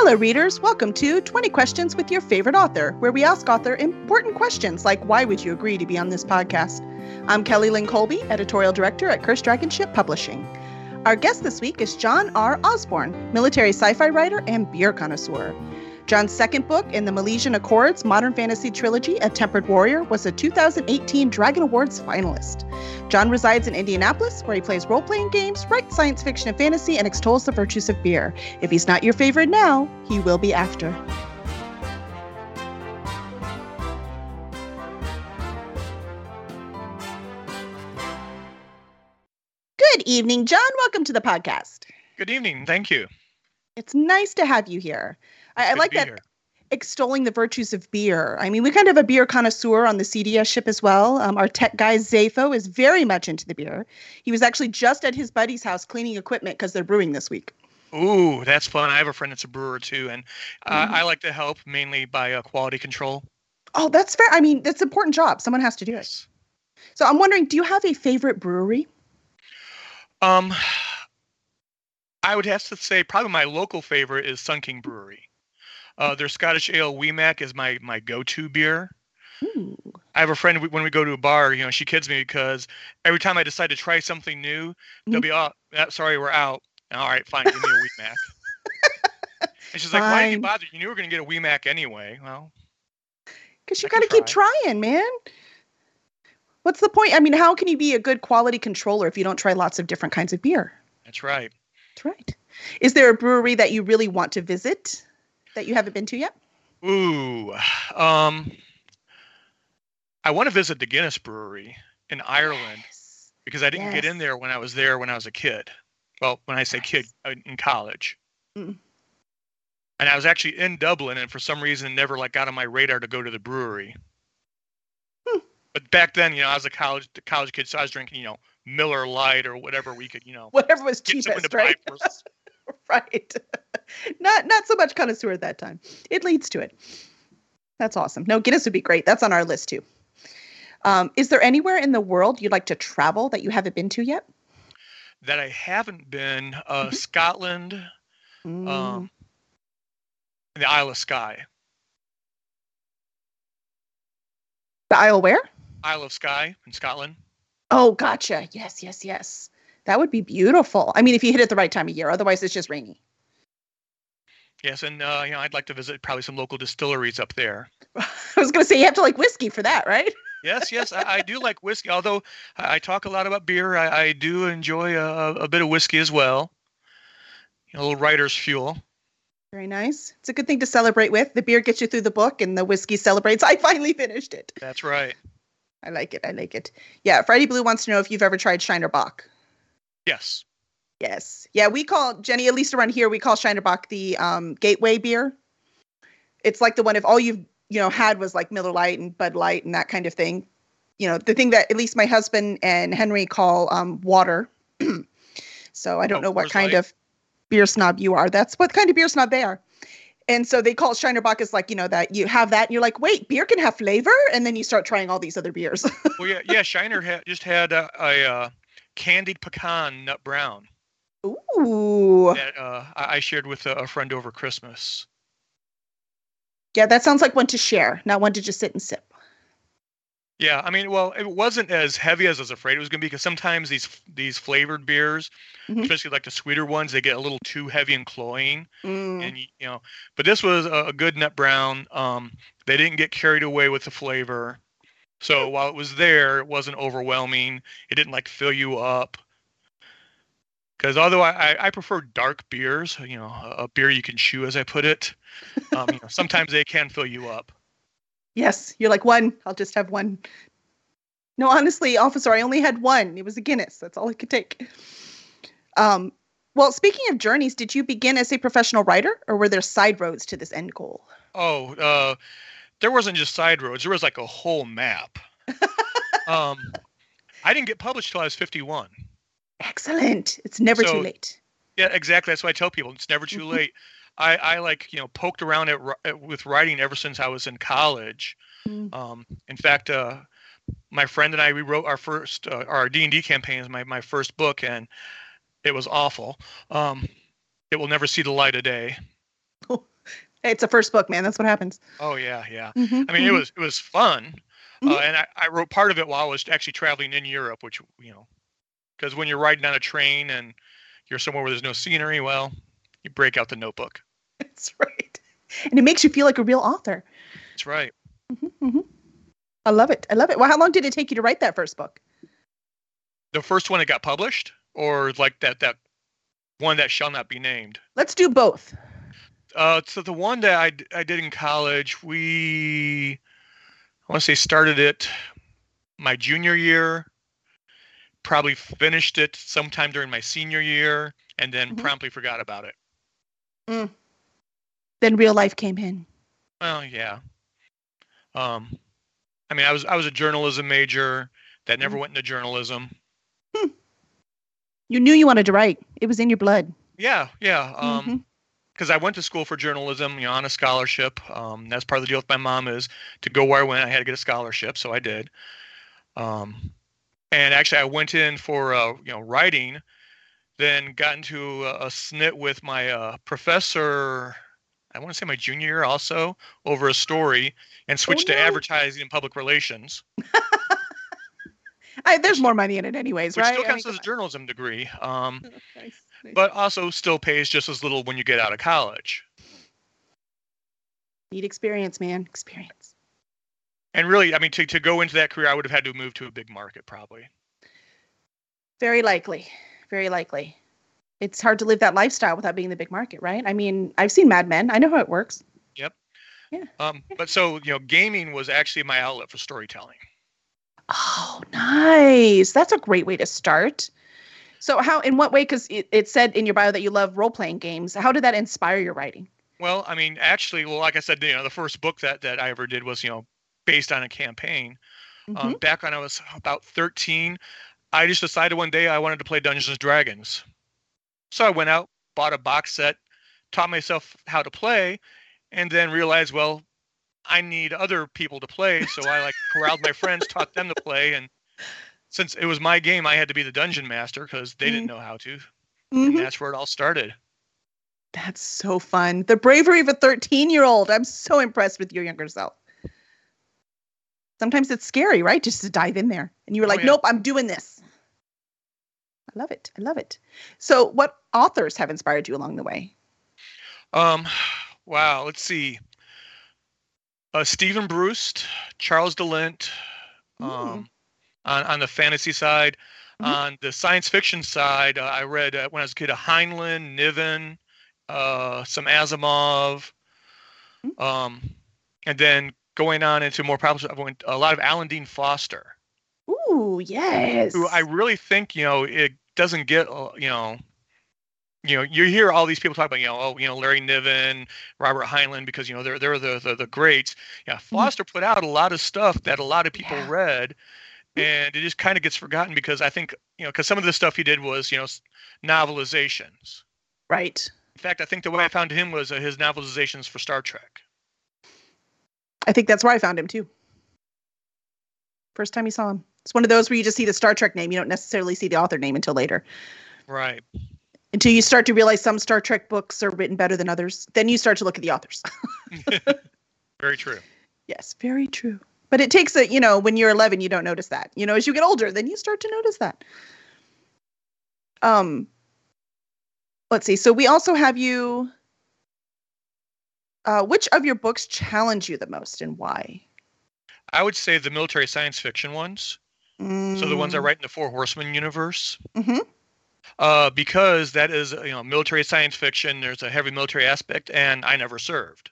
Hello, readers. Welcome to 20 Questions with Your Favorite Author, where we ask author important questions like why would you agree to be on this podcast? I'm Kelly Lynn Colby, editorial director at Cursed Dragon Ship Publishing. Our guest this week is Jon R. Osborne, military sci fi writer and beer connoisseur. Jon's second book in the Milesian Accords modern fantasy trilogy, A Tempered Warrior, was a 2018 Dragon Awards finalist. John resides in Indianapolis, where he plays role playing games, writes science fiction and fantasy, and extols the virtues of beer. If he's not your favorite now, he will be after. Good evening, John. Welcome to the podcast. Good evening. Thank you. It's nice to have you here. I, I like to be that extolling the virtues of beer. I mean, we kind of have a beer connoisseur on the CDS ship as well. Um, our tech guy Zafo is very much into the beer. He was actually just at his buddy's house cleaning equipment because they're brewing this week. Ooh, that's fun. I have a friend that's a brewer too, and uh, Mhm. I like to help mainly by uh, quality control. Oh, that's fair. I mean, that's an important job. Someone has to do it. So I'm wondering, do you have a favorite brewery? Um, I would have to say probably my local favorite is Sun King Brewery. Uh, their Scottish Ale Wee Mac is my my go-to beer. Ooh. I have a friend when we go to a bar, you know, she kids me because every time I decide to try something new, they'll be, oh, sorry, we're out. All right, fine, give me a Wee Mac. and she's like, why did you Fine. bother? You knew we were going to get a Wee Mac anyway. Well, Because you got to keep trying, man. What's the point? I mean, how can you be a good quality controller if you don't try lots of different kinds of beer? that's right. That's right. Is there a brewery that you really want to visit that you haven't been to yet? Ooh, um, I want to visit the Guinness Brewery in Ireland Yes. because I didn't get in there when I was there when I was a kid. Well, when I say kid, in college. Mm. And I was actually in Dublin, and for some reason, never like got on my radar to go to the brewery. Hmm. But back then, you know, I was a college college kid, so I was drinking, you know, Miller Lite or whatever we could, you know, Whatever was cheapest, right? right. not not so much connoisseur at that time. It leads to it. That's awesome. No, Guinness would be great. That's on our list too. Um, is there anywhere in the world you'd like to travel that you haven't been to yet? that I haven't been. Uh, Mhm. Scotland, Mm. um, and the Isle of Skye. the Isle where? Isle of Skye in Scotland. Oh, gotcha. Yes, yes, yes. That would be beautiful. I mean, if you hit it the right time of year. Otherwise, it's just rainy. Yes, and uh, you know, I'd like to visit probably some local distilleries up there. I was going to say you have to like whiskey for that, right? Yes, yes, I, I do like whiskey. Although I, I talk a lot about beer, I, I do enjoy a, a bit of whiskey as well. You know, a little writer's fuel. Very nice. It's a good thing to celebrate with. The beer gets you through the book, and the whiskey celebrates. I finally finished it. That's right. I like it. I like it. Yeah, Friday Blue wants to know if you've ever tried Shiner Bock. Yes. Yes. Yeah, we call Jenny, at least around here, we call Shiner Bock the um, gateway beer. It's like the one if all you've you know had was like Miller Lite and Bud Light and that kind of thing. You know, the thing that at least my husband and Henry call um, water. so I don't Oh, know what kind Light? of beer snob you are. That's what kind of beer snob they are. And so they call Bock is like, you know, that you have that and you're like, wait, beer can have flavor? And then you start trying all these other beers. Well, yeah, yeah. Shiner had just had a, a uh, candied pecan nut brown Ooh. that uh, I shared with a, friend over Christmas. Yeah, that sounds like one to share, not one to just sit and sip. Yeah, I mean, well, it wasn't as heavy as I was afraid it was going to be because sometimes these these flavored beers, Mhm. especially like the sweeter ones, they get a little too heavy and cloying. Mm. and you know but this was a, a good nut brown um they didn't get carried away with the flavor so while it was there it wasn't overwhelming it didn't like fill you up because although I, I prefer dark beers you know a, a beer you can chew as i put it um, you know, sometimes they can fill you up Yes, you're like one. I'll just have one. No, honestly, officer, I only had one. It was a Guinness. That's all I could take. Um, well, speaking of journeys, did you begin as a professional writer, or were there side roads to this end goal? oh uh there wasn't just side roads there was like a whole map um i didn't get published till i was 51 Excellent. It's never too late. Yeah, exactly. That's why I tell people. It's never too late. I, I like you know poked around at, at with writing ever since I was in college. Mm. Um, in fact, uh, my friend and I we wrote our first uh, our D and D campaign is my my first book, and it was awful. Um, it will never see the light of day. It's a first book, man. That's what happens. Oh yeah, yeah. Mhm, I mean, it mhm. was it was fun, uh, Mhm. and I, I wrote part of it while I was actually traveling in Europe, which you know, because when you're riding on a train and you're somewhere where there's no scenery, well, you break out the notebook. That's right. And it makes you feel like a real author. That's right. Mhm, mhm. I love it. I love it. Well, how long did it take you to write that first book? The first one that got published, or like that that one that shall not be named. Let's do both. Uh, so the one that I I did in college, we I want to say started it my junior year, probably finished it sometime during my senior year, and then Mhm. promptly forgot about it. Then real life came in. Well, yeah. Um, I mean, I was I was a journalism major that never Mhm. went into journalism. You knew you wanted to write. It was in your blood. Yeah, yeah. Um, Mhm. because I went to school for journalism, you know, on a scholarship. Um, that's part of the deal with my mom is to go where I went, I had to get a scholarship, so I did. Um, and actually, I went in for uh, you know writing, then got into a, a snit with my uh, professor. I want to say my junior year also over a story, and switched to no. advertising and public relations, I, there's more money in it, anyways, which right? still I counts mean, as a journalism degree. Um. Nice, nice. but also still pays just as little when you get out of college. need experience, man. Experience. And really, I mean, to, to go into that career, I would have had to move to a big market probably. Very likely. Very likely. It's hard to live that lifestyle without being in the big market, right? I mean, I've seen Mad Men. I know how it works. Yep. Yeah. Um, but so you know, gaming was actually my outlet for storytelling. Oh, nice. That's a great way to start. So, how, in what way? Because it, it said in your bio that you love role playing games. How did that inspire your writing? Well, I mean, actually, well, like I said, you know, the first book that that I ever did was you know based on a campaign. Um, Mhm. back when I was about 13, I just decided one day I wanted to play Dungeons and Dragons. So I went out, bought a box set, taught myself how to play, and then realized, well, I need other people to play. So I like corralled my friends, taught them to play, and since it was my game, I had to be the dungeon master because they didn't know how to, and Mhm. that's where it all started. That's so fun. The bravery of a 13 year old. I'm so impressed with your younger self. Sometimes it's scary, right? Just to dive in there. And you were Oh, like, yeah. nope, I'm doing this. I love it. I love it. So, what authors have inspired you along the way? Um, wow. Let's see. Uh, Steven Brust, Charles de Lint, um, Mm. on on the fantasy side. Mhm. On the science fiction side, uh, I read uh, when I was a kid, a Heinlein, Niven, uh, some Asimov, Mm. um, and then going on into more popular, I went a lot of Alan Dean Foster, Ooh, yes. who I really think you know it doesn't get uh, you know. You know, you hear all these people talk about, you know, oh, you know, Larry Niven, Robert Heinlein, because you know they're they're the the, the greats. Yeah, Foster put out a lot of stuff that a lot of people Yeah. read, and it just kind of gets forgotten because I think you know because some of the stuff he did was you know novelizations. right. In fact, I think the way I found him was uh, his novelizations for Star Trek. I think that's where I found him too. First time you saw him. It's one of those where you just see the Star Trek name. You don't necessarily see the author name until later. Right. Until you start to realize some Star Trek books are written better than others. Then you start to look at the authors. Very true. yes, very true. But it takes a, you know, when you're 11, you don't notice that. You know, as you get older, then you start to notice that. Um, let's see. So we also have you. Uh, which of your books challenge you the most and why? I would say the military science fiction ones. So the ones I write in the Four Horsemen universe. Mhm. Uh, because that is you know military science fiction. There's a heavy military aspect, and I never served.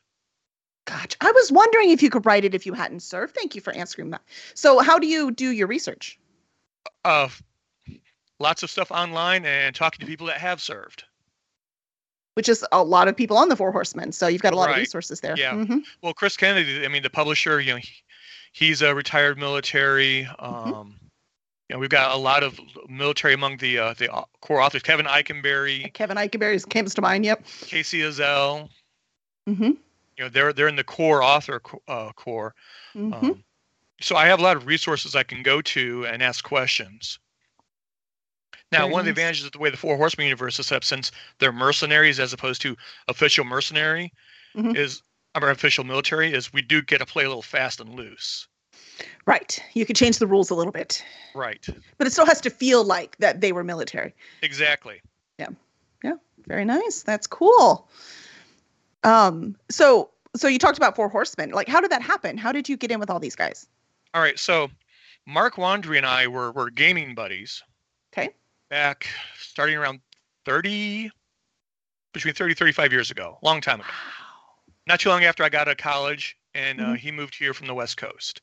Gotcha. I was wondering if you could write it if you hadn't served. Thank you for answering that. So, how do you do your research? Uh, lots of stuff online and talking to people that have served. Which is a lot of people on the Four Horsemen, so you've got a lot of resources there. Yeah. Mhm. Well, Chris Kennedy, I mean, the publisher, you know, he, he's a retired military. Mm-hmm. Um, you know, we've got a lot of military among the uh, the core authors: Kevin Ikenberry, Kevin Ikenberry comes to mind. Yep. Kacey Ezell. hmm You know, they're they're in the core author uh, core. hmm Um, so I have a lot of resources I can go to and ask questions. Now, Very one of the advantages of the way the Four Horsemen universe is set up, since they're mercenaries as opposed to official mercenary, Mhm. is our official military is we do get to play a little fast and loose. Right. You could change the rules a little bit, Right. but it still has to feel like that they were military. Exactly. Yeah. Yeah. Very nice. That's cool. Um, so so you talked about Four Horsemen. Like, how did that happen? How did you get in with all these guys? All right. So Mark Wandrey and I were were gaming buddies Okay. Back starting around 30 between 30 35 years ago. Long time ago. not too long after I got out of college, and uh, Mhm. he moved here from the West Coast.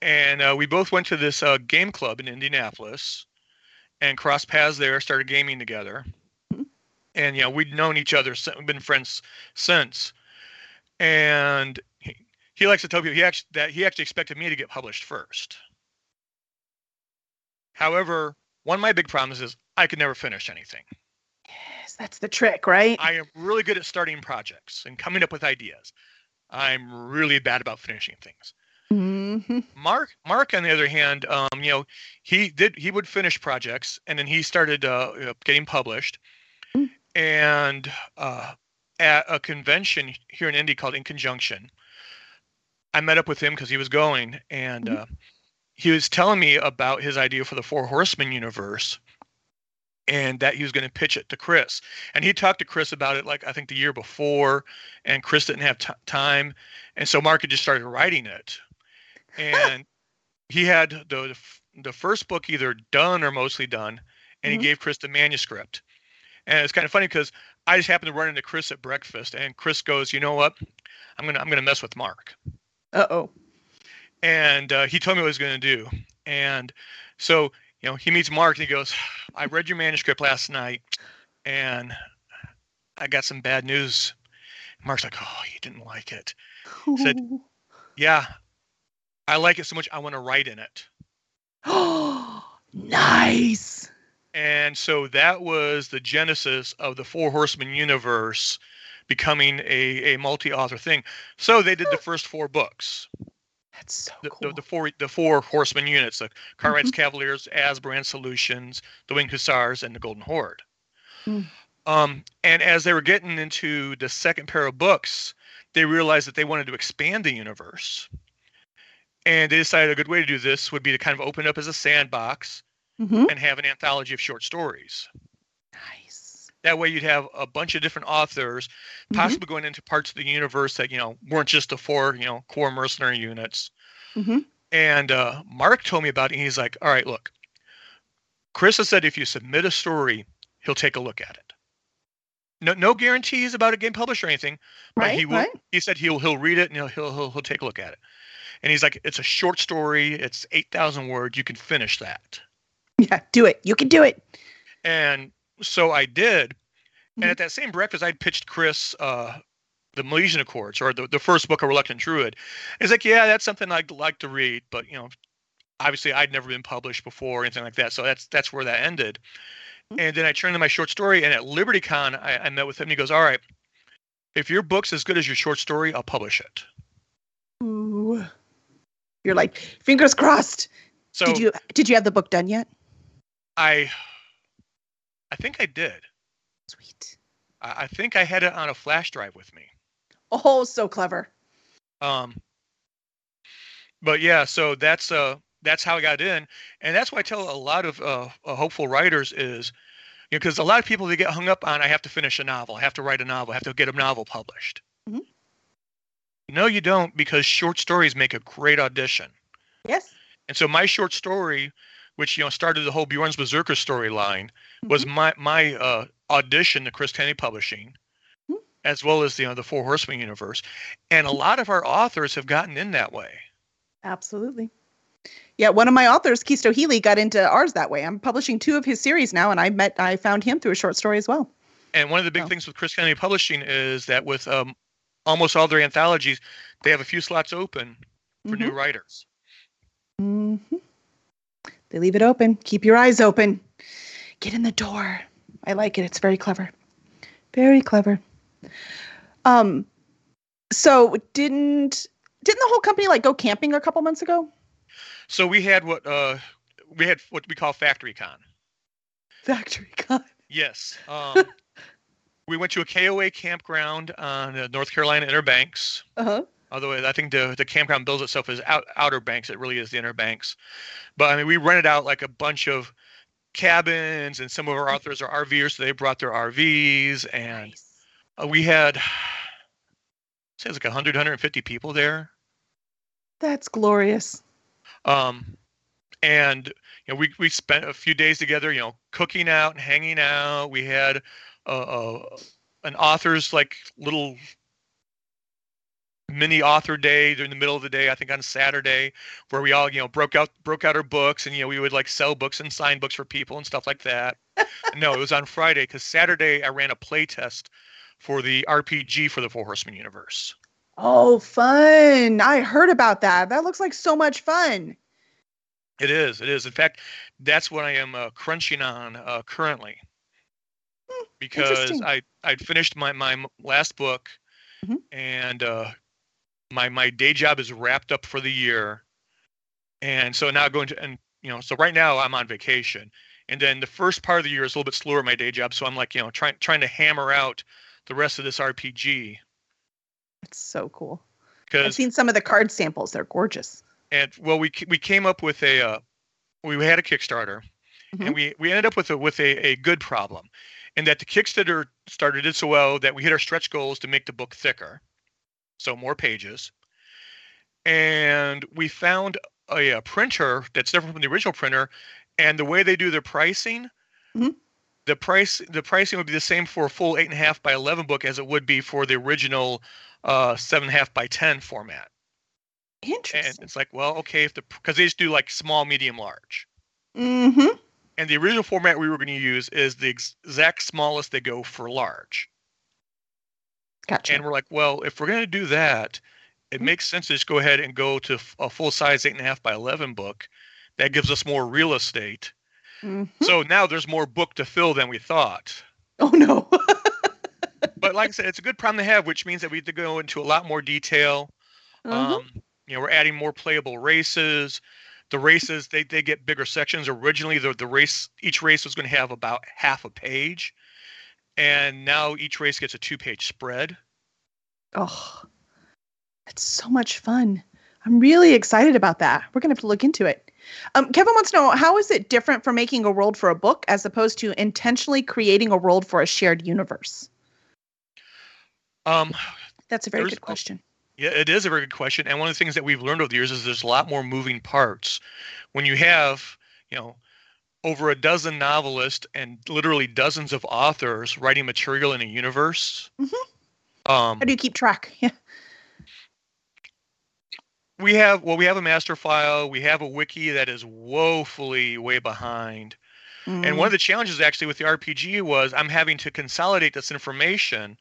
And uh, we both went to this uh, game club in Indianapolis and crossed paths there, started gaming together. Mhm. And, you know, we'd known each other, been friends since. And he, he likes to tell people he actually, that he actually expected me to get published first. However, one of my big problems is I could never finish anything. Yes, that's the trick, right? I am really good at starting projects and coming up with ideas. I'm really bad about finishing things. hmm Mark, Mark, on the other hand, um, you know, he did he would finish projects and then he started uh, you know, getting published. Mm. And uh, at a convention here in Indy called In Conjunction, I met up with him because he was going, and Mhm. uh, he was telling me about his idea for the Four Horsemen universe, and that he was going to pitch it to Chris. And he talked to Chris about it, like I think the year before, and Chris didn't have t- time, and so Mark had just started writing it, and he had the the first book either done or mostly done, and Mhm. he gave Chris the manuscript. And it's kind of funny because I just happened to run into Chris at breakfast, and Chris goes, "You know what? I'm gonna I'm gonna mess with Mark." Uh oh. And uh, he told me what he was going to do. And so, you know, he meets Mark and he goes, I read your manuscript last night and I got some bad news. Mark's like, Oh, you didn't like it. Said- Yeah, I like it so much, I want to write in it. Oh, nice. And so that was the genesis of the Four Horsemen universe becoming a, a multi author thing. So they did the first four books. That's so the, cool. the, the four the four horsemen units the Cartwright's Cavaliers, Asbaran Solutions, the Winged Hussars, and the Golden Horde. Mm. Um, and as they were getting into the second pair of books, they realized that they wanted to expand the universe. And they decided a good way to do this would be to kind of open up as a sandbox Mhm. and have an anthology of short stories. That way you'd have a bunch of different authors Mhm. possibly going into parts of the universe that, you know, weren't just the four, you know, core mercenary units. Mhm. And uh, Mark told me about it. And he's like, all right, look, Chris has said if you submit a story, he'll take a look at it. No, no guarantees about it getting published or anything, but Right. he will. right. He said he'll he'll read it and he'll he'll he'll, he'll take a look at it. And he's like, it's a short story. It's eight thousand words. You can finish that. Yeah. Do it. You can do it. And so I did. Mhm. And at that same breakfast, I'd pitched Chris uh, the Milesian Accords or the, the first book of Reluctant Druid. He's like, yeah, that's something I'd like to read, but you know, obviously I'd never been published before or anything like that. So that's that's where that ended. Mhm. And then I turned to my short story, and at LibertyCon, I, I met with him. And he goes, "All right, if your book's as good as your short story, I'll publish it." Ooh. You're like fingers crossed. So did you did you have the book done yet? I, I think I did. Sweet. I, I think I had it on a flash drive with me. Oh, so clever. Um, but yeah, so that's uh that's how I got in, and that's why I tell a lot of uh, uh hopeful writers is, you know, because a lot of people they get hung up on I have to finish a novel, I have to write a novel, I have to get a novel published. Mhm. No, you don't, because short stories make a great audition. Yes. And so my short story, which you know started the whole Bjorn's Berserker storyline, was my my uh, audition to Chris Kennedy Publishing, Mhm. as well as you know the Four Horsemen universe, and a lot of our authors have gotten in that way. Absolutely. Yeah, one of my authors, Kisto Healy, got into ours that way. I'm publishing two of his series now, and I met I found him through a short story as well. And one of the big Oh. things with Chris Kennedy Publishing is that with um, almost all their anthologies, they have a few slots open for new writers. hmm They leave it open. Keep your eyes open. Get in the door. I like it. It's very clever. Very clever. Um, so didn't didn't the whole company like go camping a couple months ago? So we had what uh, we had what we call Factory Con. Factory Con. Yes. Um, we went to a KOA campground on uh, North Carolina Inner Banks. Uh huh. Although I think the the campground bills itself as out, Outer Banks, it really is the Inner Banks. But I mean, we rented out like a bunch of cabins, and some of our authors are RVers, so they brought their RVs, and Nice. uh, we had says like 100, 150 people there. That's glorious. Um, and you know, we we spent a few days together, you know, cooking out and hanging out. We had uh, uh, an author's like little mini author day during the middle of the day. I think on Saturday, where we all you know broke out broke out our books, and you know we would like sell books and sign books for people and stuff like that. no, it was on Friday because Saturday I ran a play test for the RPG for the Four Horsemen universe. Oh, fun. I heard about that. That looks like so much fun. It is. It is. In fact, that's what I am uh, crunching on uh, currently, Hmm, because. I I'd finished my my last book, Mhm. and uh, my my day job is wrapped up for the year, and so now going to and you know so right now I'm on vacation, and then the first part of the year is a little bit slower my day job, so I'm like you know trying trying to hammer out the rest of this RPG It's so cool. I've seen some of the card samples. They're gorgeous. and well we we came up with a uh, we had a Kickstarter Mhm. and we we ended up with a with a, a good problem and that the Kickstarter started did so well that we hit our stretch goals to make the book thicker, so more pages, and we found a, a printer that's different from the original printer, and the way they do their pricing. Mhm. The price, the pricing would be the same for a full eight and a half by eleven book as it would be for the original uh, seven and a half by ten format. Interesting. And it's like, well, okay, if the because they just do like small, medium, large. Mm-hmm. And the original format we were going to use is the ex- exact smallest they go for large. Gotcha. And we're like, well, if we're going to do that, it Mhm. makes sense to just go ahead and go to a full size eight and a half by eleven book. That gives us more real estate. Mhm. So now there's more book to fill than we thought. Oh no. But like I said, it's a good problem to have, which means that we have to go into a lot more detail. Mhm. Um, you know, we're adding more playable races. The races they, they get bigger sections. Originally, the the race each race was going to have about half a page, and now each race gets a two page spread. oh, it's so much fun. I'm really excited about that. We're gonna have to look into it. Um, Kevin wants to know how is it different from making a world for a book as opposed to intentionally creating a world for a shared universe? Um, That's a very good question. yeah, it is a very good question, and one of the things that we've learned over the years is there's a lot more moving parts. When you have, you know, over a dozen novelists and literally dozens of authors writing material in a universe. Mhm. Um, How do you keep track? Yeah. we have well we have a master file we have a wiki that is woefully way behind and one of the challenges actually with the rpg was i'm having to consolidate this information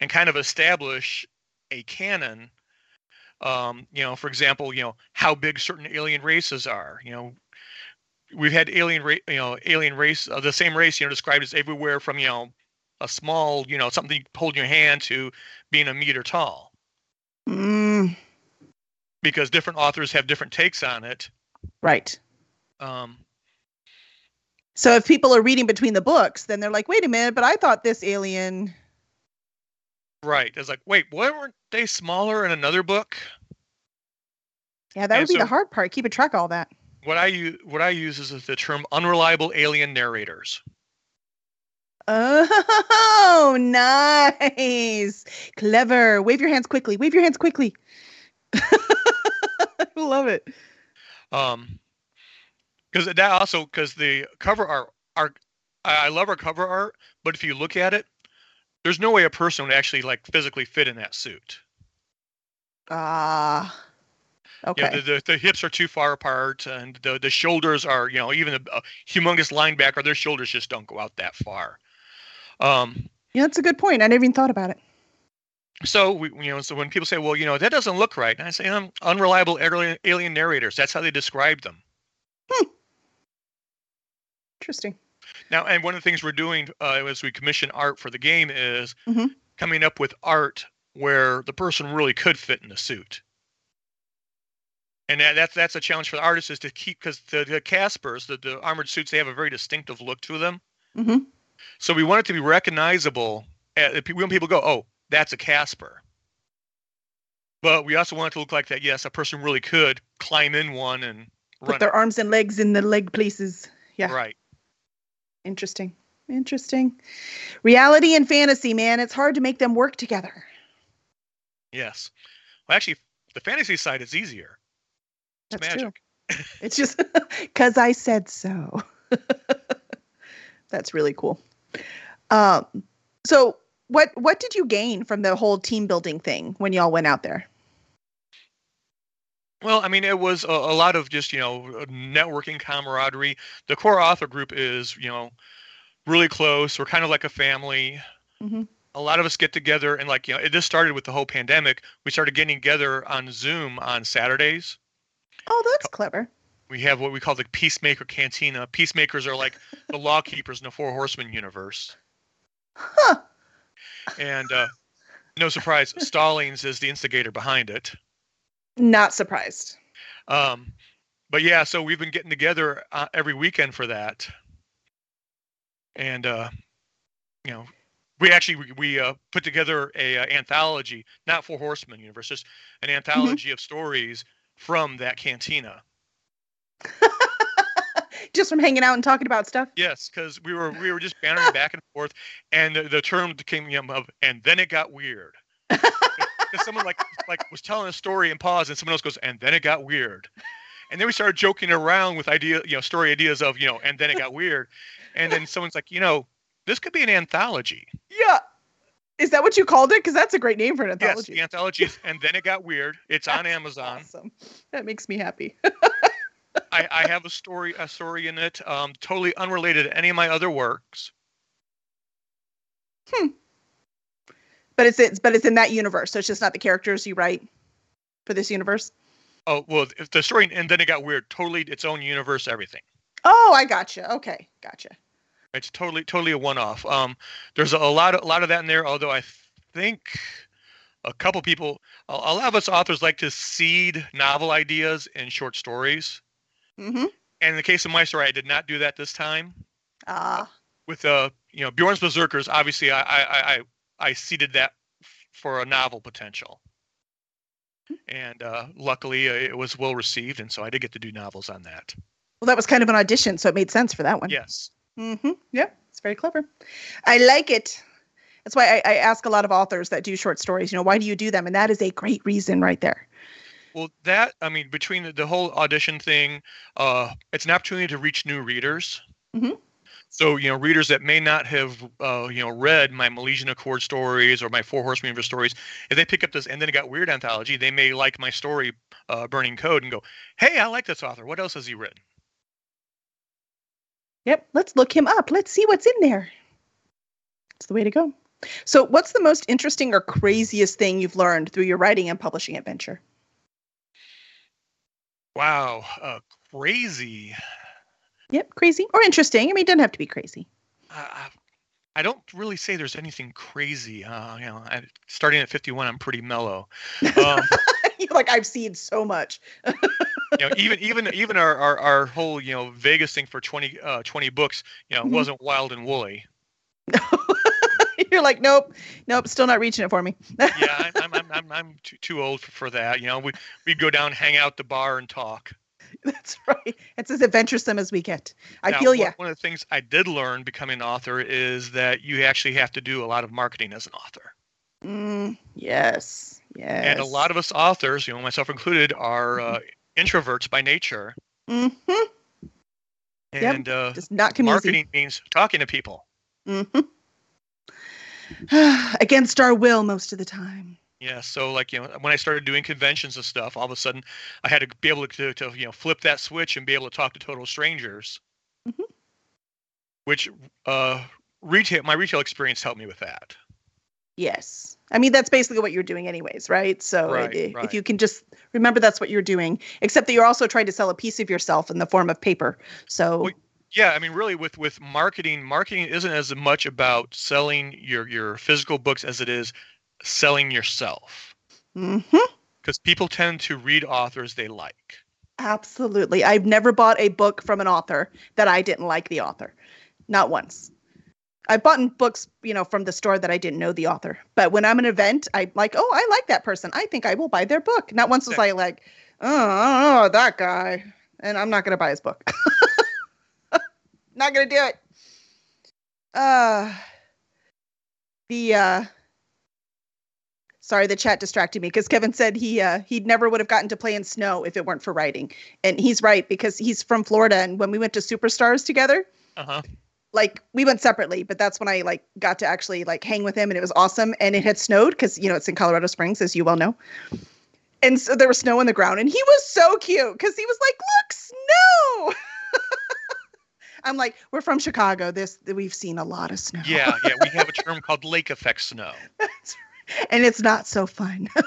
and kind of establish a canon um, you know for example you know how big certain alien races are you know we've had alien ra- you know alien race uh, the same race you know described as everywhere from you know a small you know something you hold in your hand to being a meter tall Mm, because different authors have different takes on it right. um, So if people are reading between the books, then they're like, wait a minute, but I thought this alien. Right. It's like, wait, why weren't they smaller in another book? Yeah, that And would be so- the hard part, keeping track of all that. What I use, what I use is the term unreliable alien narrators. Oh, nice. Clever. Wave your hands quickly. Wave your hands quickly. I love it. Um, because that also because the cover art, art, I love our cover art, but if you look at it, there's no way a person would actually like physically fit in that suit. Ah. You okay. know, the, the the hips are too far apart, and the the shoulders are you know even a, a humongous linebacker, their shoulders just don't go out that far. Um, yeah, that's a good point. I never even thought about it. So we, you know, so when people say, "Well, you know, that doesn't look right," and I say, "Um, unreliable alien, alien narrators." That's how they describe them. Interesting. Now, and one of the things we're doing uh, as we commission art for the game is Mhm. coming up with art where the person really could fit in the suit. And that, that's that's a challenge for the artists is to keep because the, the Caspers, the, the armored suits, they have a very distinctive look to them. hmm So we want it to be recognizable. uh, When people go, oh, that's a Casper. But we also want it to look like that. Yes, a person really could climb in one and Put their it. arms and legs in the leg places. Yeah. Right. Interesting. Interesting. Reality and fantasy, man, it's hard to make them work together. Yes. Well, actually, the fantasy side is easier. It's That's true. magic. It's just because I said so. That's really cool. Um, so what what did you gain from the whole team building thing when y'all went out there? Well, I mean, it was a, a lot of just you know networking camaraderie. The core author group is you know really close. We're kind of like a family. Mhm. A lot of us get together and like you know it just started with the whole pandemic. We started getting together on Zoom on Saturdays. Oh, that's clever. We have what we call the Peacemaker Cantina. Peacemakers are like the law keepers in the Four Horsemen universe. Huh. And uh, no surprise, Stallings is the instigator behind it. Not surprised. Um, but yeah, so we've been getting together uh, every weekend for that, and uh, you know, we actually we, we uh, put together a uh, anthology, not Four Horsemen universe, just an anthology of stories from that cantina. Just from hanging out and talking about stuff. Yes, because we were we were just bantering back and forth, and the, the term came up, of, and then it got weird. Because someone like like was telling a story and pause, and someone else goes, and then it got weird, and then we started joking around with idea you know story ideas of you know, and then it got weird, and then someone's like, you know, this could be an anthology. Yeah. Is that what you called it? Because that's a great name for an anthology. Yes, the anthology, and then it got weird. It's on Amazon. Awesome. That makes me happy. I, I have a story a story in it, um, totally unrelated to any of my other works. Hmm. but it's it's but it's in that universe, so it's just not the characters you write for this universe. Oh well, if the story and then it got weird. Totally its own universe, everything. Oh, I gotcha. Okay, gotcha. It's totally totally a one-off. Um, there's a, lot of a lot of that in there. Although I think a couple people, a, a lot of us authors like to seed novel ideas in short stories. Mm-hmm. And in the case of my story, I did not do that this time. Ah, With uh, you know, Bjorn's Berserkers, obviously, I I I I, I seeded that for a novel potential. And uh, luckily, uh, it was well received, and so I did get to do novels on that. well, that was kind of an audition, so it made sense for that one. Yes. Mm-hmm. Yeah, it's very clever. I like it. That's why I, I ask a lot of authors that do short stories. You know, why do you do them? And that is a great reason right there. Well, that I mean, between the, the whole audition thing, uh, it's an opportunity to reach new readers. Mhm. So you know, readers that may not have uh, you know read my Milesian Accord stories or my Four Horsemen Universe stories, if they pick up this and then it got weird anthology, they may like my story, uh, Burning Code, and go, "Hey, I like this author. What else has he written?" Yep, let's look him up. Let's see what's in there. It's the way to go. So, what's the most interesting or craziest thing you've learned through your writing and publishing adventure? Wow, uh, crazy. Yep, crazy or interesting. I mean, it doesn't have to be crazy. I, I- I don't really say there's anything crazy. Uh, you know, I, starting at 51, I'm pretty mellow. Um, You're like, I've seen so much. you know, even even even our, our, our whole you know Vegas thing for 20 uh, 20 books, you know, Mhm. wasn't wild and woolly. You're like, nope, nope, still not reaching it for me. Yeah, I'm I'm I'm, I'm, I'm too, too old for, for that. You know, we we'd go down, hang out at the bar, and talk. That's right. It's as adventuresome as we get. I Now, feel ya. One of the things I did learn becoming an author is that you actually have to do a lot of marketing as an author. Mm, yes, yes. And a lot of us authors, you know, myself included, are uh, introverts by nature. hmm Yep. And uh, Does not marketing means talking to people. easy. hmm Against our will most of the time. Yeah, so like you know, when I started doing conventions and stuff, all of a sudden I had to be able to, to you know flip that switch and be able to talk to total strangers. Mhm. Which uh, retail, my retail experience helped me with that. Yes. I mean, that's basically what you're doing, anyways, right? So Right, eh, if right. you can just remember that's what you're doing, except that you're also trying to sell a piece of yourself in the form of paper. So, Well, Yeah, I mean, really, with with marketing, marketing isn't as much about selling your your physical books as it is selling yourself. Mm-hmm. Because people tend to read authors they like. absolutely. I've never bought a book from an author that I didn't like the author. Not once. I've bought books, you know, from the store that I didn't know the author. But when I'm an event, I'm like, oh, I like that person. I think I will buy their book. Not once was I like, oh, I don't know that guy, and I'm not gonna buy his book. not gonna do it. Uh the uh sorry the chat distracted me because kevin said he uh he never would have gotten to play in snow if it weren't for writing and he's right because he's from florida and when we went to superstars together Uh-huh. Like we went separately but that's when i like got to actually like hang with him and it was awesome and it had snowed because you know it's in colorado springs as you well know and so there was snow on the ground and he was so cute because he was like look snow i'm like we're from chicago this we've seen a lot of snow Yeah, yeah. We have a term called lake effect snow. and it's not so fun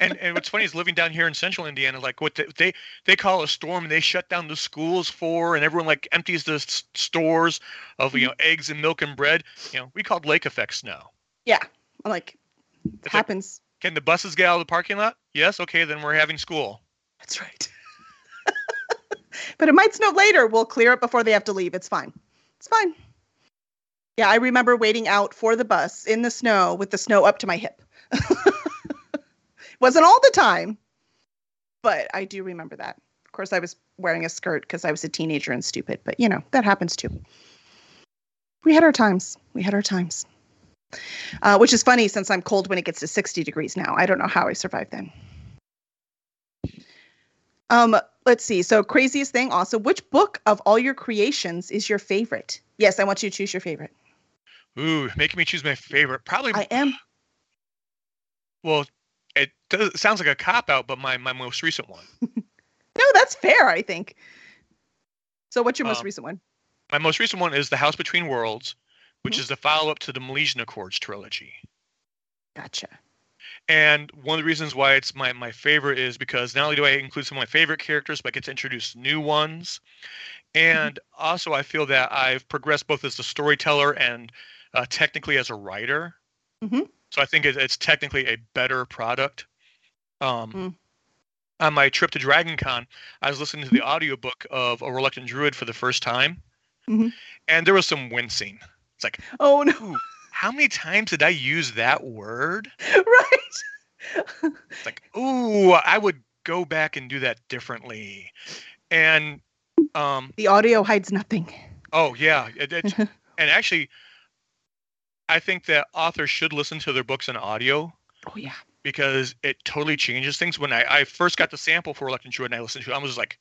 And and what's funny is living down here in central Indiana, like what they they, call a storm, they shut down the schools for, and everyone like empties the s- stores of you mm-hmm. know eggs and milk and bread. You know, we called lake effect snow. yeah i'm like like- happens Can the buses get out of the parking lot? Yes. Okay, then we're having school. That's right. but it might snow later. We'll clear it before they have to leave. It's fine. It's fine. Yeah, I remember waiting out for the bus in the snow with the snow up to my hip. Wasn't all the time, but I do remember that. Of course, I was wearing a skirt because I was a teenager and stupid, but you know, that happens too. We had our times. We had our times. Uh, which is funny since I'm cold when it gets to 60 degrees now. I don't know how I survived then. Um, let's see. So craziest thing also, which book of all your creations is your favorite? Yes, I want you to choose your favorite. Ooh, making me choose my favorite. Probably. I am well, it does. It sounds like a cop out, but my my most recent one. No, that's fair, I think. So what's your most Um, recent one? My most recent one is The House Between Worlds, which Mhm. is the follow up to the Milesian Accords trilogy. Gotcha. And one of the reasons why it's my, my favorite is because not only do I include some of my favorite characters, but I get to introduce new ones. And also, I feel that I've progressed both as a storyteller and uh, technically as a writer. Mhm. So I think it, it's technically a better product. Um, Mm. On my trip to Dragon Con, I was listening to the audiobook of A Reluctant Druid for the first time. Mhm. And there was some wincing. It's like, Oh no, how many times did I use that word? right. It's like, ooh, I would go back and do that differently. And um, the audio hides nothing. oh yeah, it, it, and actually, I think that authors should listen to their books in audio Oh yeah. because it totally changes things. When I, I first got the sample for Reluctant Druid and I listened to it, I was just like,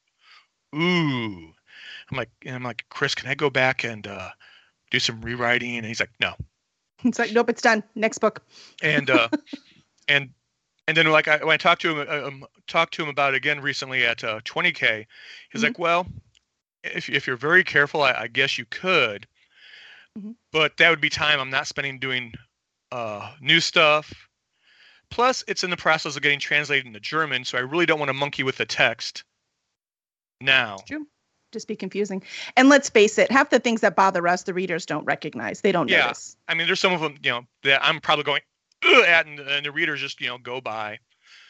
ooh. I'm like, and I'm like, Chris, can I go back and uh, do some rewriting? And he's like, no. It's like nope, it's done. Next book. and uh and and then like I, when I talked to him uh, um, talked to him about it again recently at uh, 20k he's Mhm. like well if, if you're very careful I, I guess you could Mhm. but that would be time i'm not spending doing uh new stuff plus it's in the process of getting translated into german so i really don't want to monkey with the text now True. Just be confusing. And let's face it, half the things that bother us, the readers don't recognize. They don't Yeah. notice. i mean there's some of them you know that i'm probably going at and, and the readers just you know go by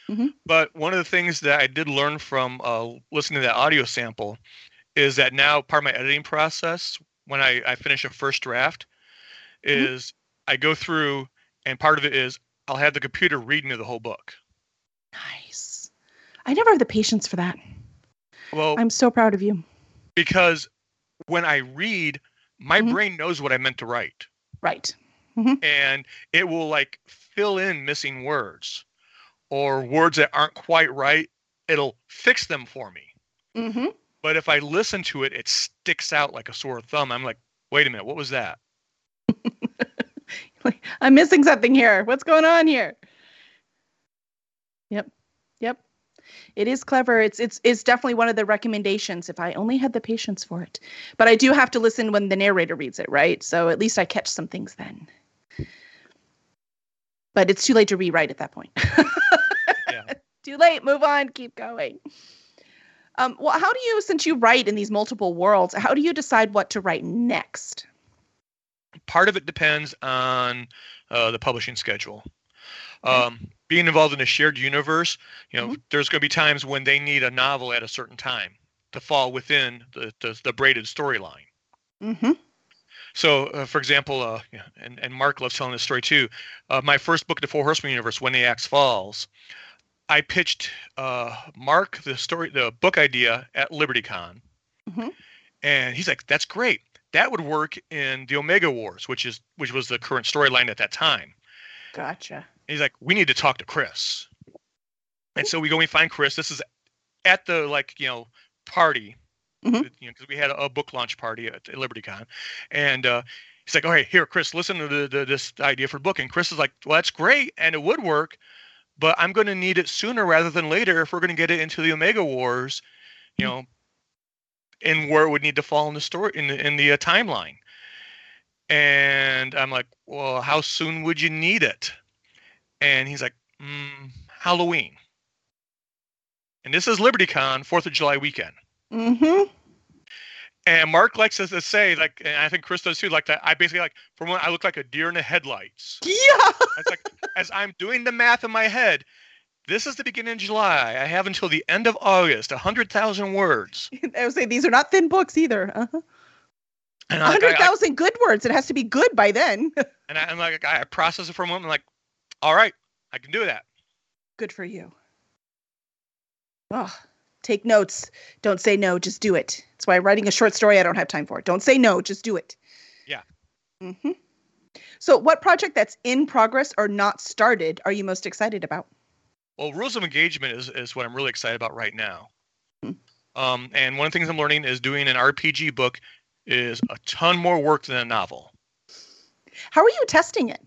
Mhm. but one of the things that i did learn from uh, listening to that audio sample is that now part of my editing process when i, I finish a first draft Mhm. is i go through and part of it is i'll have the computer read me the whole book Nice. I never have the patience for that. well I'm so proud of you. because when i read my Mhm. brain knows what i meant to write Right. and it will like fill in missing words or words that aren't quite right it'll fix them for me Mm-hmm. But if i listen to it it sticks out like a sore thumb i'm like wait a minute what was that Like, I'm missing something here. What's going on here? Yep. Yep. It is clever. It's it's it's definitely one of the recommendations if I only had the patience for it. But I do have to listen when the narrator reads it, right? So at least I catch some things then. But it's too late to rewrite at that point. Yeah. too late. Move on. Keep going. Um, well, how do you, since you write in these multiple worlds, how do you decide what to write next? part of it depends on uh, the publishing schedule um, being involved in a shared universe you know Mhm. there's going to be times when they need a novel at a certain time to fall within the, the, the braided storyline Mm-hmm. So, uh, for example, uh, and, and Mark loves telling this story too. Uh, my first book, The Four Horsemen Universe, When the Axe Falls, I pitched uh, Mark the story, the book idea at LibertyCon, Mhm. and he's like, "That's great. That would work in the Omega Wars, which is which was the current storyline at that time." Gotcha. And he's like, "We need to talk to Chris." And so we go and find Chris. This is at the like you know party, Mhm. you know, because we had a, a book launch party at, at LibertyCon, and uh, he's like, "All right, here, Chris, listen to the, the, this idea for the book." And Chris is like, "Well, that's great, and it would work, but I'm going to need it sooner rather than later if we're going to get it into the Omega Wars, you know, and where it would need to fall in the story in the in the uh, timeline." And I'm like, "Well, how soon would you need it?" And he's like, mm, "Halloween." And this is LibertyCon, Fourth of July weekend. Mm-hmm. And Mark likes to to say, like, and I think Chris does too, like that. I basically like, for one, I look like a deer in the headlights. Yeah. It's like, as I'm doing the math in my head, this is the beginning of July. I have until the end of August, 100,000 words. I would say these are not thin books either. Uh-huh. And I, like, I, hundred thousand good words. It has to be good by then. and I, I'm like, I process it for a moment. I'm like, all right, I can do that. good for you. Oh, take notes. Don't say no. Just do it. That's why writing a short story I don't have time for. Don't say no. Just do it. Yeah. hmm So, what project that's in progress or not started are you most excited about? Well, rules of engagement is, is what I'm really excited about right now. Hmm. Um, and one of the things I'm learning is doing an RPG book is a ton more work than a novel. How are you testing it?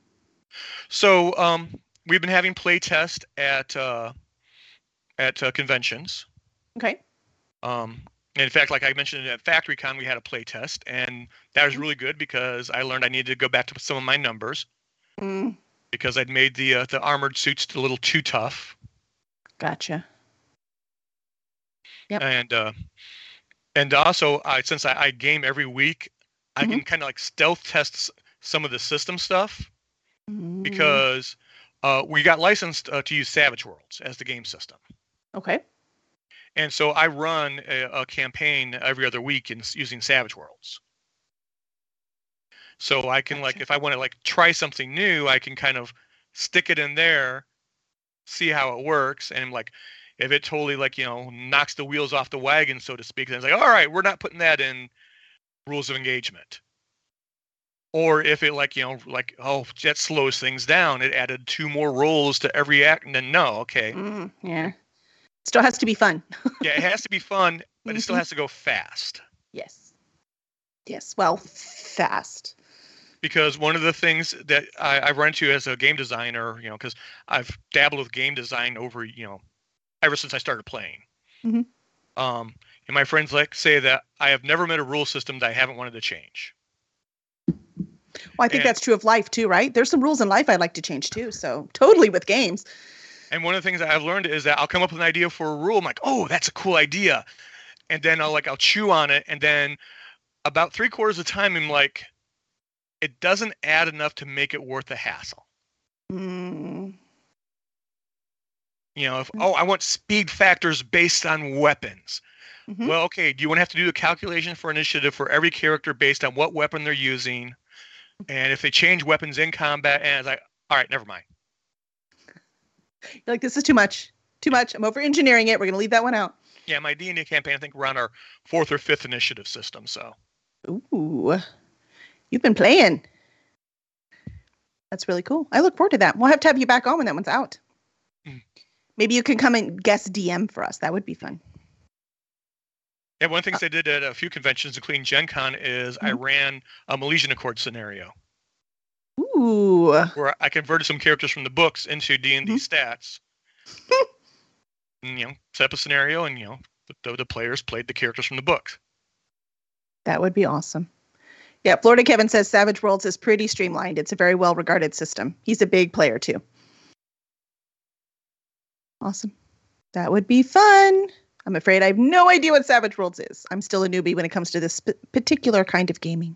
So um, we've been having play test at uh, at uh, conventions. Okay. Um, in fact, like I mentioned at FactoryCon, we had a play test, and that was Mhm. really good because I learned I needed to go back to some of my numbers Mm, because I'd made the uh, the armored suits a little too tough, gotcha. Yep. and uh, and also I since I, I game every week, I Mhm. can kind of like stealth test some of the system stuff Mm, because uh, we got licensed uh, to use Savage Worlds as the game system. okay. And so I run a, a campaign every other week in using Savage Worlds. So I can like if I want to like try something new, I can kind of stick it in there, see how it works, and like if it totally like you know knocks the wheels off the wagon, so to speak, then it's like all right, we're not putting that in rules of engagement. Or if it like you know like oh that slows things down, it added two more rolls to every act, and then no, okay, Mm, yeah. Still has to be fun. yeah, it has to be fun, but it still Mhm. has to go fast. Yes. Yes. Well, fast. because one of the things that I, I run into as a game designer, you know, because I've dabbled with game design over, you know, ever since I started playing. Mhm. Um, and my friends like say that I have never met a rule system that I haven't wanted to change. Well, I think And- that's true of life too, right? There's some rules in life I'd like to change too. So totally with games. And one of the things I've learned is that I'll come up with an idea for a rule. I'm like, oh, that's a cool idea, and then I'll like I'll chew on it, and then about three quarters of the time, I'm like, it doesn't add enough to make it worth the hassle. Mm, You know, if Mm. oh, I want speed factors based on weapons. mhm. Well, okay. Do you want to have to do a calculation for initiative for every character based on what weapon they're using, and if they change weapons in combat? And it's like, all right, never mind. You're like this is too much. Too much. I'm over engineering it. We're gonna leave that one out. Yeah, my D and D campaign, I think we're on our fourth or fifth initiative system. So Ooh, you've been playing. That's really cool. I look forward to that. We'll have to have you back on when that one's out. Mm. Maybe you can come and guest DM for us. That would be fun. yeah, one of the things I did at a few conventions, including Gen Con, is I Mhm. ran a Milesian Accord scenario Ooh, where I converted some characters from the books into D and D Mhm. stats. and, you know, set up a scenario, and you know, the, the players played the characters from the books. that would be awesome. Yeah, Florida Kevin says Savage Worlds is pretty streamlined. It's a very well regarded system. He's a big player too. Awesome. That would be fun. I'm afraid I have no idea what Savage Worlds is. I'm still a newbie when it comes to this sp- particular kind of gaming.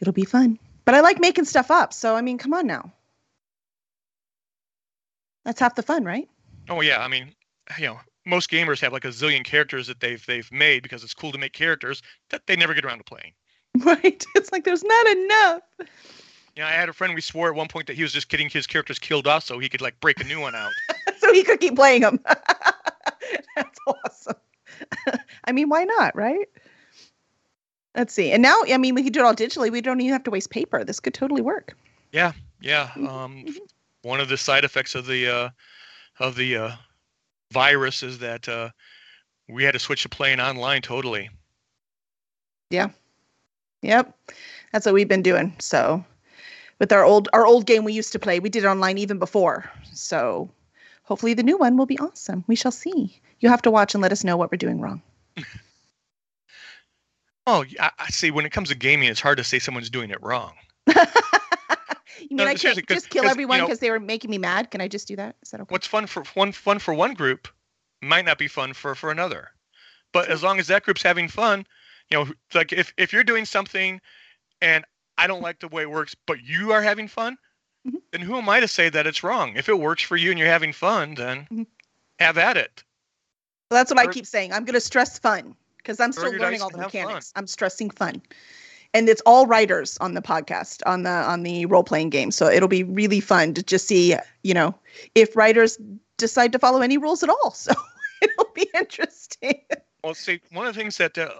It'll be fun. But I like making stuff up. So, I mean, come on now. That's half the fun, right? Oh yeah, I mean, you know, most gamers have like a zillion characters that they've they've made because it's cool to make characters that they never get around to playing. Right? It's like there's not enough. You know, I had a friend we swore at one point that he was just getting his characters killed off so he could like break a new one out. so he could keep playing them. That's awesome. I mean, why not, right? Let's see. And now, I mean, we can do it all digitally. We don't even have to waste paper. This could totally work. Yeah, yeah. Um, one of the side effects of the uh, of the uh, virus is that uh, we had to switch to playing online totally. Yeah. Yep. That's what we've been doing. So with our old our old game we used to play, we did it online even before. So hopefully the new one will be awesome. We shall see. You have to watch and let us know what we're doing wrong. Oh, I, I see. When it comes to gaming, it's hard to say someone's doing it wrong. you mean No, I can't just kill 'cause, you everyone know- because they were making me mad? Can I just do that? Is that okay? What's fun for one fun for one group might not be fun for for another. But as long as that group's having fun, you know, like if if you're doing something and I don't like the way it works, but you are having fun, Mhm. then who am I to say that it's wrong? If it works for you and you're having fun, then Mhm. have at it. Well, that's what I keep saying. I'm going to stress fun because I'm still learning all the mechanics. I'm stressing fun. And it's all writers on the podcast on the on the role playing game. So it'll be really fun to just see, you know, if writers decide to follow any rules at all. So it'll be interesting. Well, see, one of the things that uh,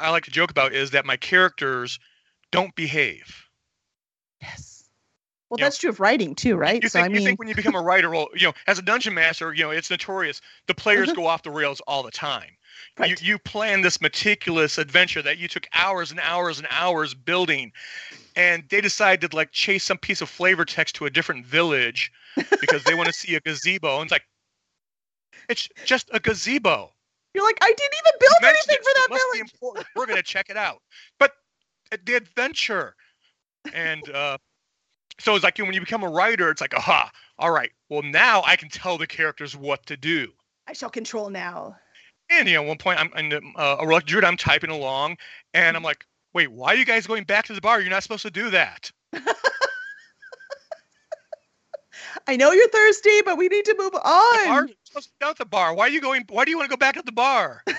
I like to joke about is that my characters don't behave. Yes. Well, You know, that's true of writing too, right? You so think, I you mean, think when you become a writer, well, you know, as a dungeon master, you know, it's notorious. The players go off the rails all the time. You, right. you plan this meticulous adventure that you took hours and hours and hours building, and they decide to like chase some piece of flavor text to a different village because they want to see a gazebo. And it's like, it's just a gazebo. You're like, I didn't even build anything it, for that village. important. We're gonna check it out. But uh, the adventure, and uh, so it's like when you become a writer, it's like, aha, all right. Well, now I can tell the characters what to do. I shall control now. And you know, at one point, I'm in the, uh, a reluctant druid. I'm typing along, and I'm like, wait, why are you guys going back to the bar? You're not supposed to do that. I know you're thirsty, but we need to move The bar, on. supposed to be at the bar. Why are you going? Why do you want to go back to the bar?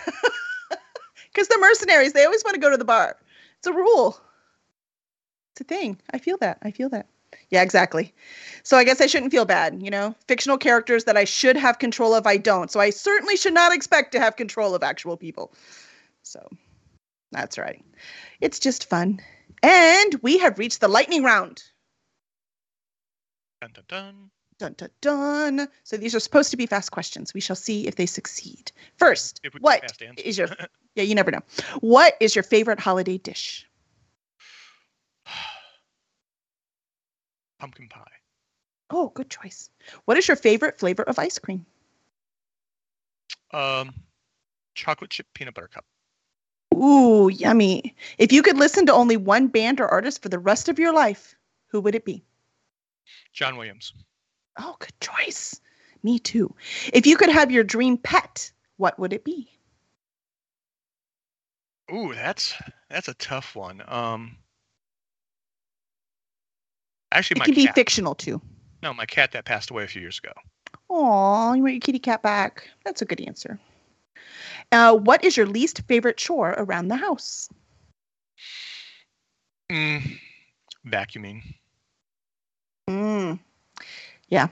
Because they're mercenaries. They always want to go to the bar. It's a rule. It's a thing. I feel that. I feel that. Yeah, exactly. So I guess I shouldn't feel bad, you know? Fictional characters that I should have control of, I don't. So I certainly should not expect to have control of actual people. So that's right. It's just fun. And we have reached the lightning round. Dun, dun, dun. Dun dun dun. So these are supposed to be fast questions. We shall see if they succeed. First, If we get what is your yeah, you never know. What is your favorite holiday dish? Pumpkin pie. Oh, good choice. What is your favorite flavor of ice cream? Um, chocolate chip peanut butter cup. Ooh, yummy. If you could listen to only one band or artist for the rest of your life, who would it be? John Williams. Oh, good choice. Me too. If you could have your dream pet, what would it be? Ooh, that's that's a tough one. Um, actually, It can be fictional too. no, my cat that passed away a few years ago. Aw, you want your kitty cat back. That's a good answer. Uh, what is your least favorite chore around the house? Mm, vacuuming. Mm. Yeah,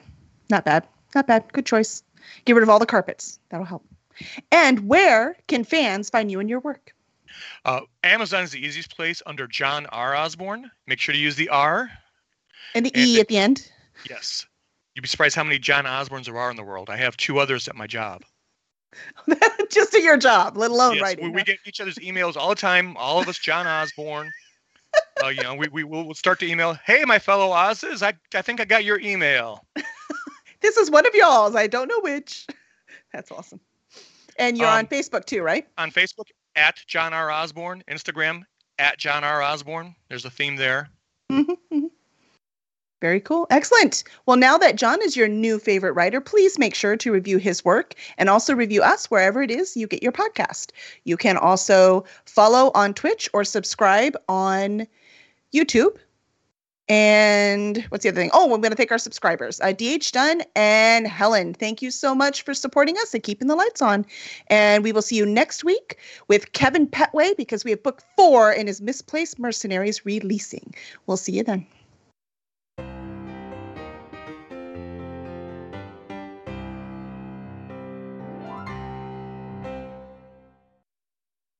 not bad. Not bad. Good choice. Get rid of all the carpets. That'll help. And where can fans find you and your work? Uh, Amazon is the easiest place under Jon R. Osborne. Make sure to use the R. And the And E the- at the end. Yes. You'd be surprised how many John Osbornes there are in the world. I have two others at my job. Just at your job, let alone yes, writing. we, we get each other's emails all the time. All of us, John Osborne. uh, you know, we we will start to email. Hey, my fellow Oz's, I I think I got your email. This is one of y'all's. I don't know which. That's awesome. And you're on Um, Facebook too, right? On Facebook at Jon R. Osborne, Instagram at Jon R. Osborne. There's a theme there. Mhm, mhm. Very cool. Excellent. Well, now that Jon is your new favorite writer, please make sure to review his work and also review us wherever it is you get your podcast. You can also follow on Twitch or subscribe on YouTube. And what's the other thing? Oh, I'm going to thank our subscribers, uh, DH Dunn and Helen. Thank you so much for supporting us and keeping the lights on. And we will see you next week with Kevin Petway because we have book four in his Misplaced Mercenaries releasing. We'll see you then.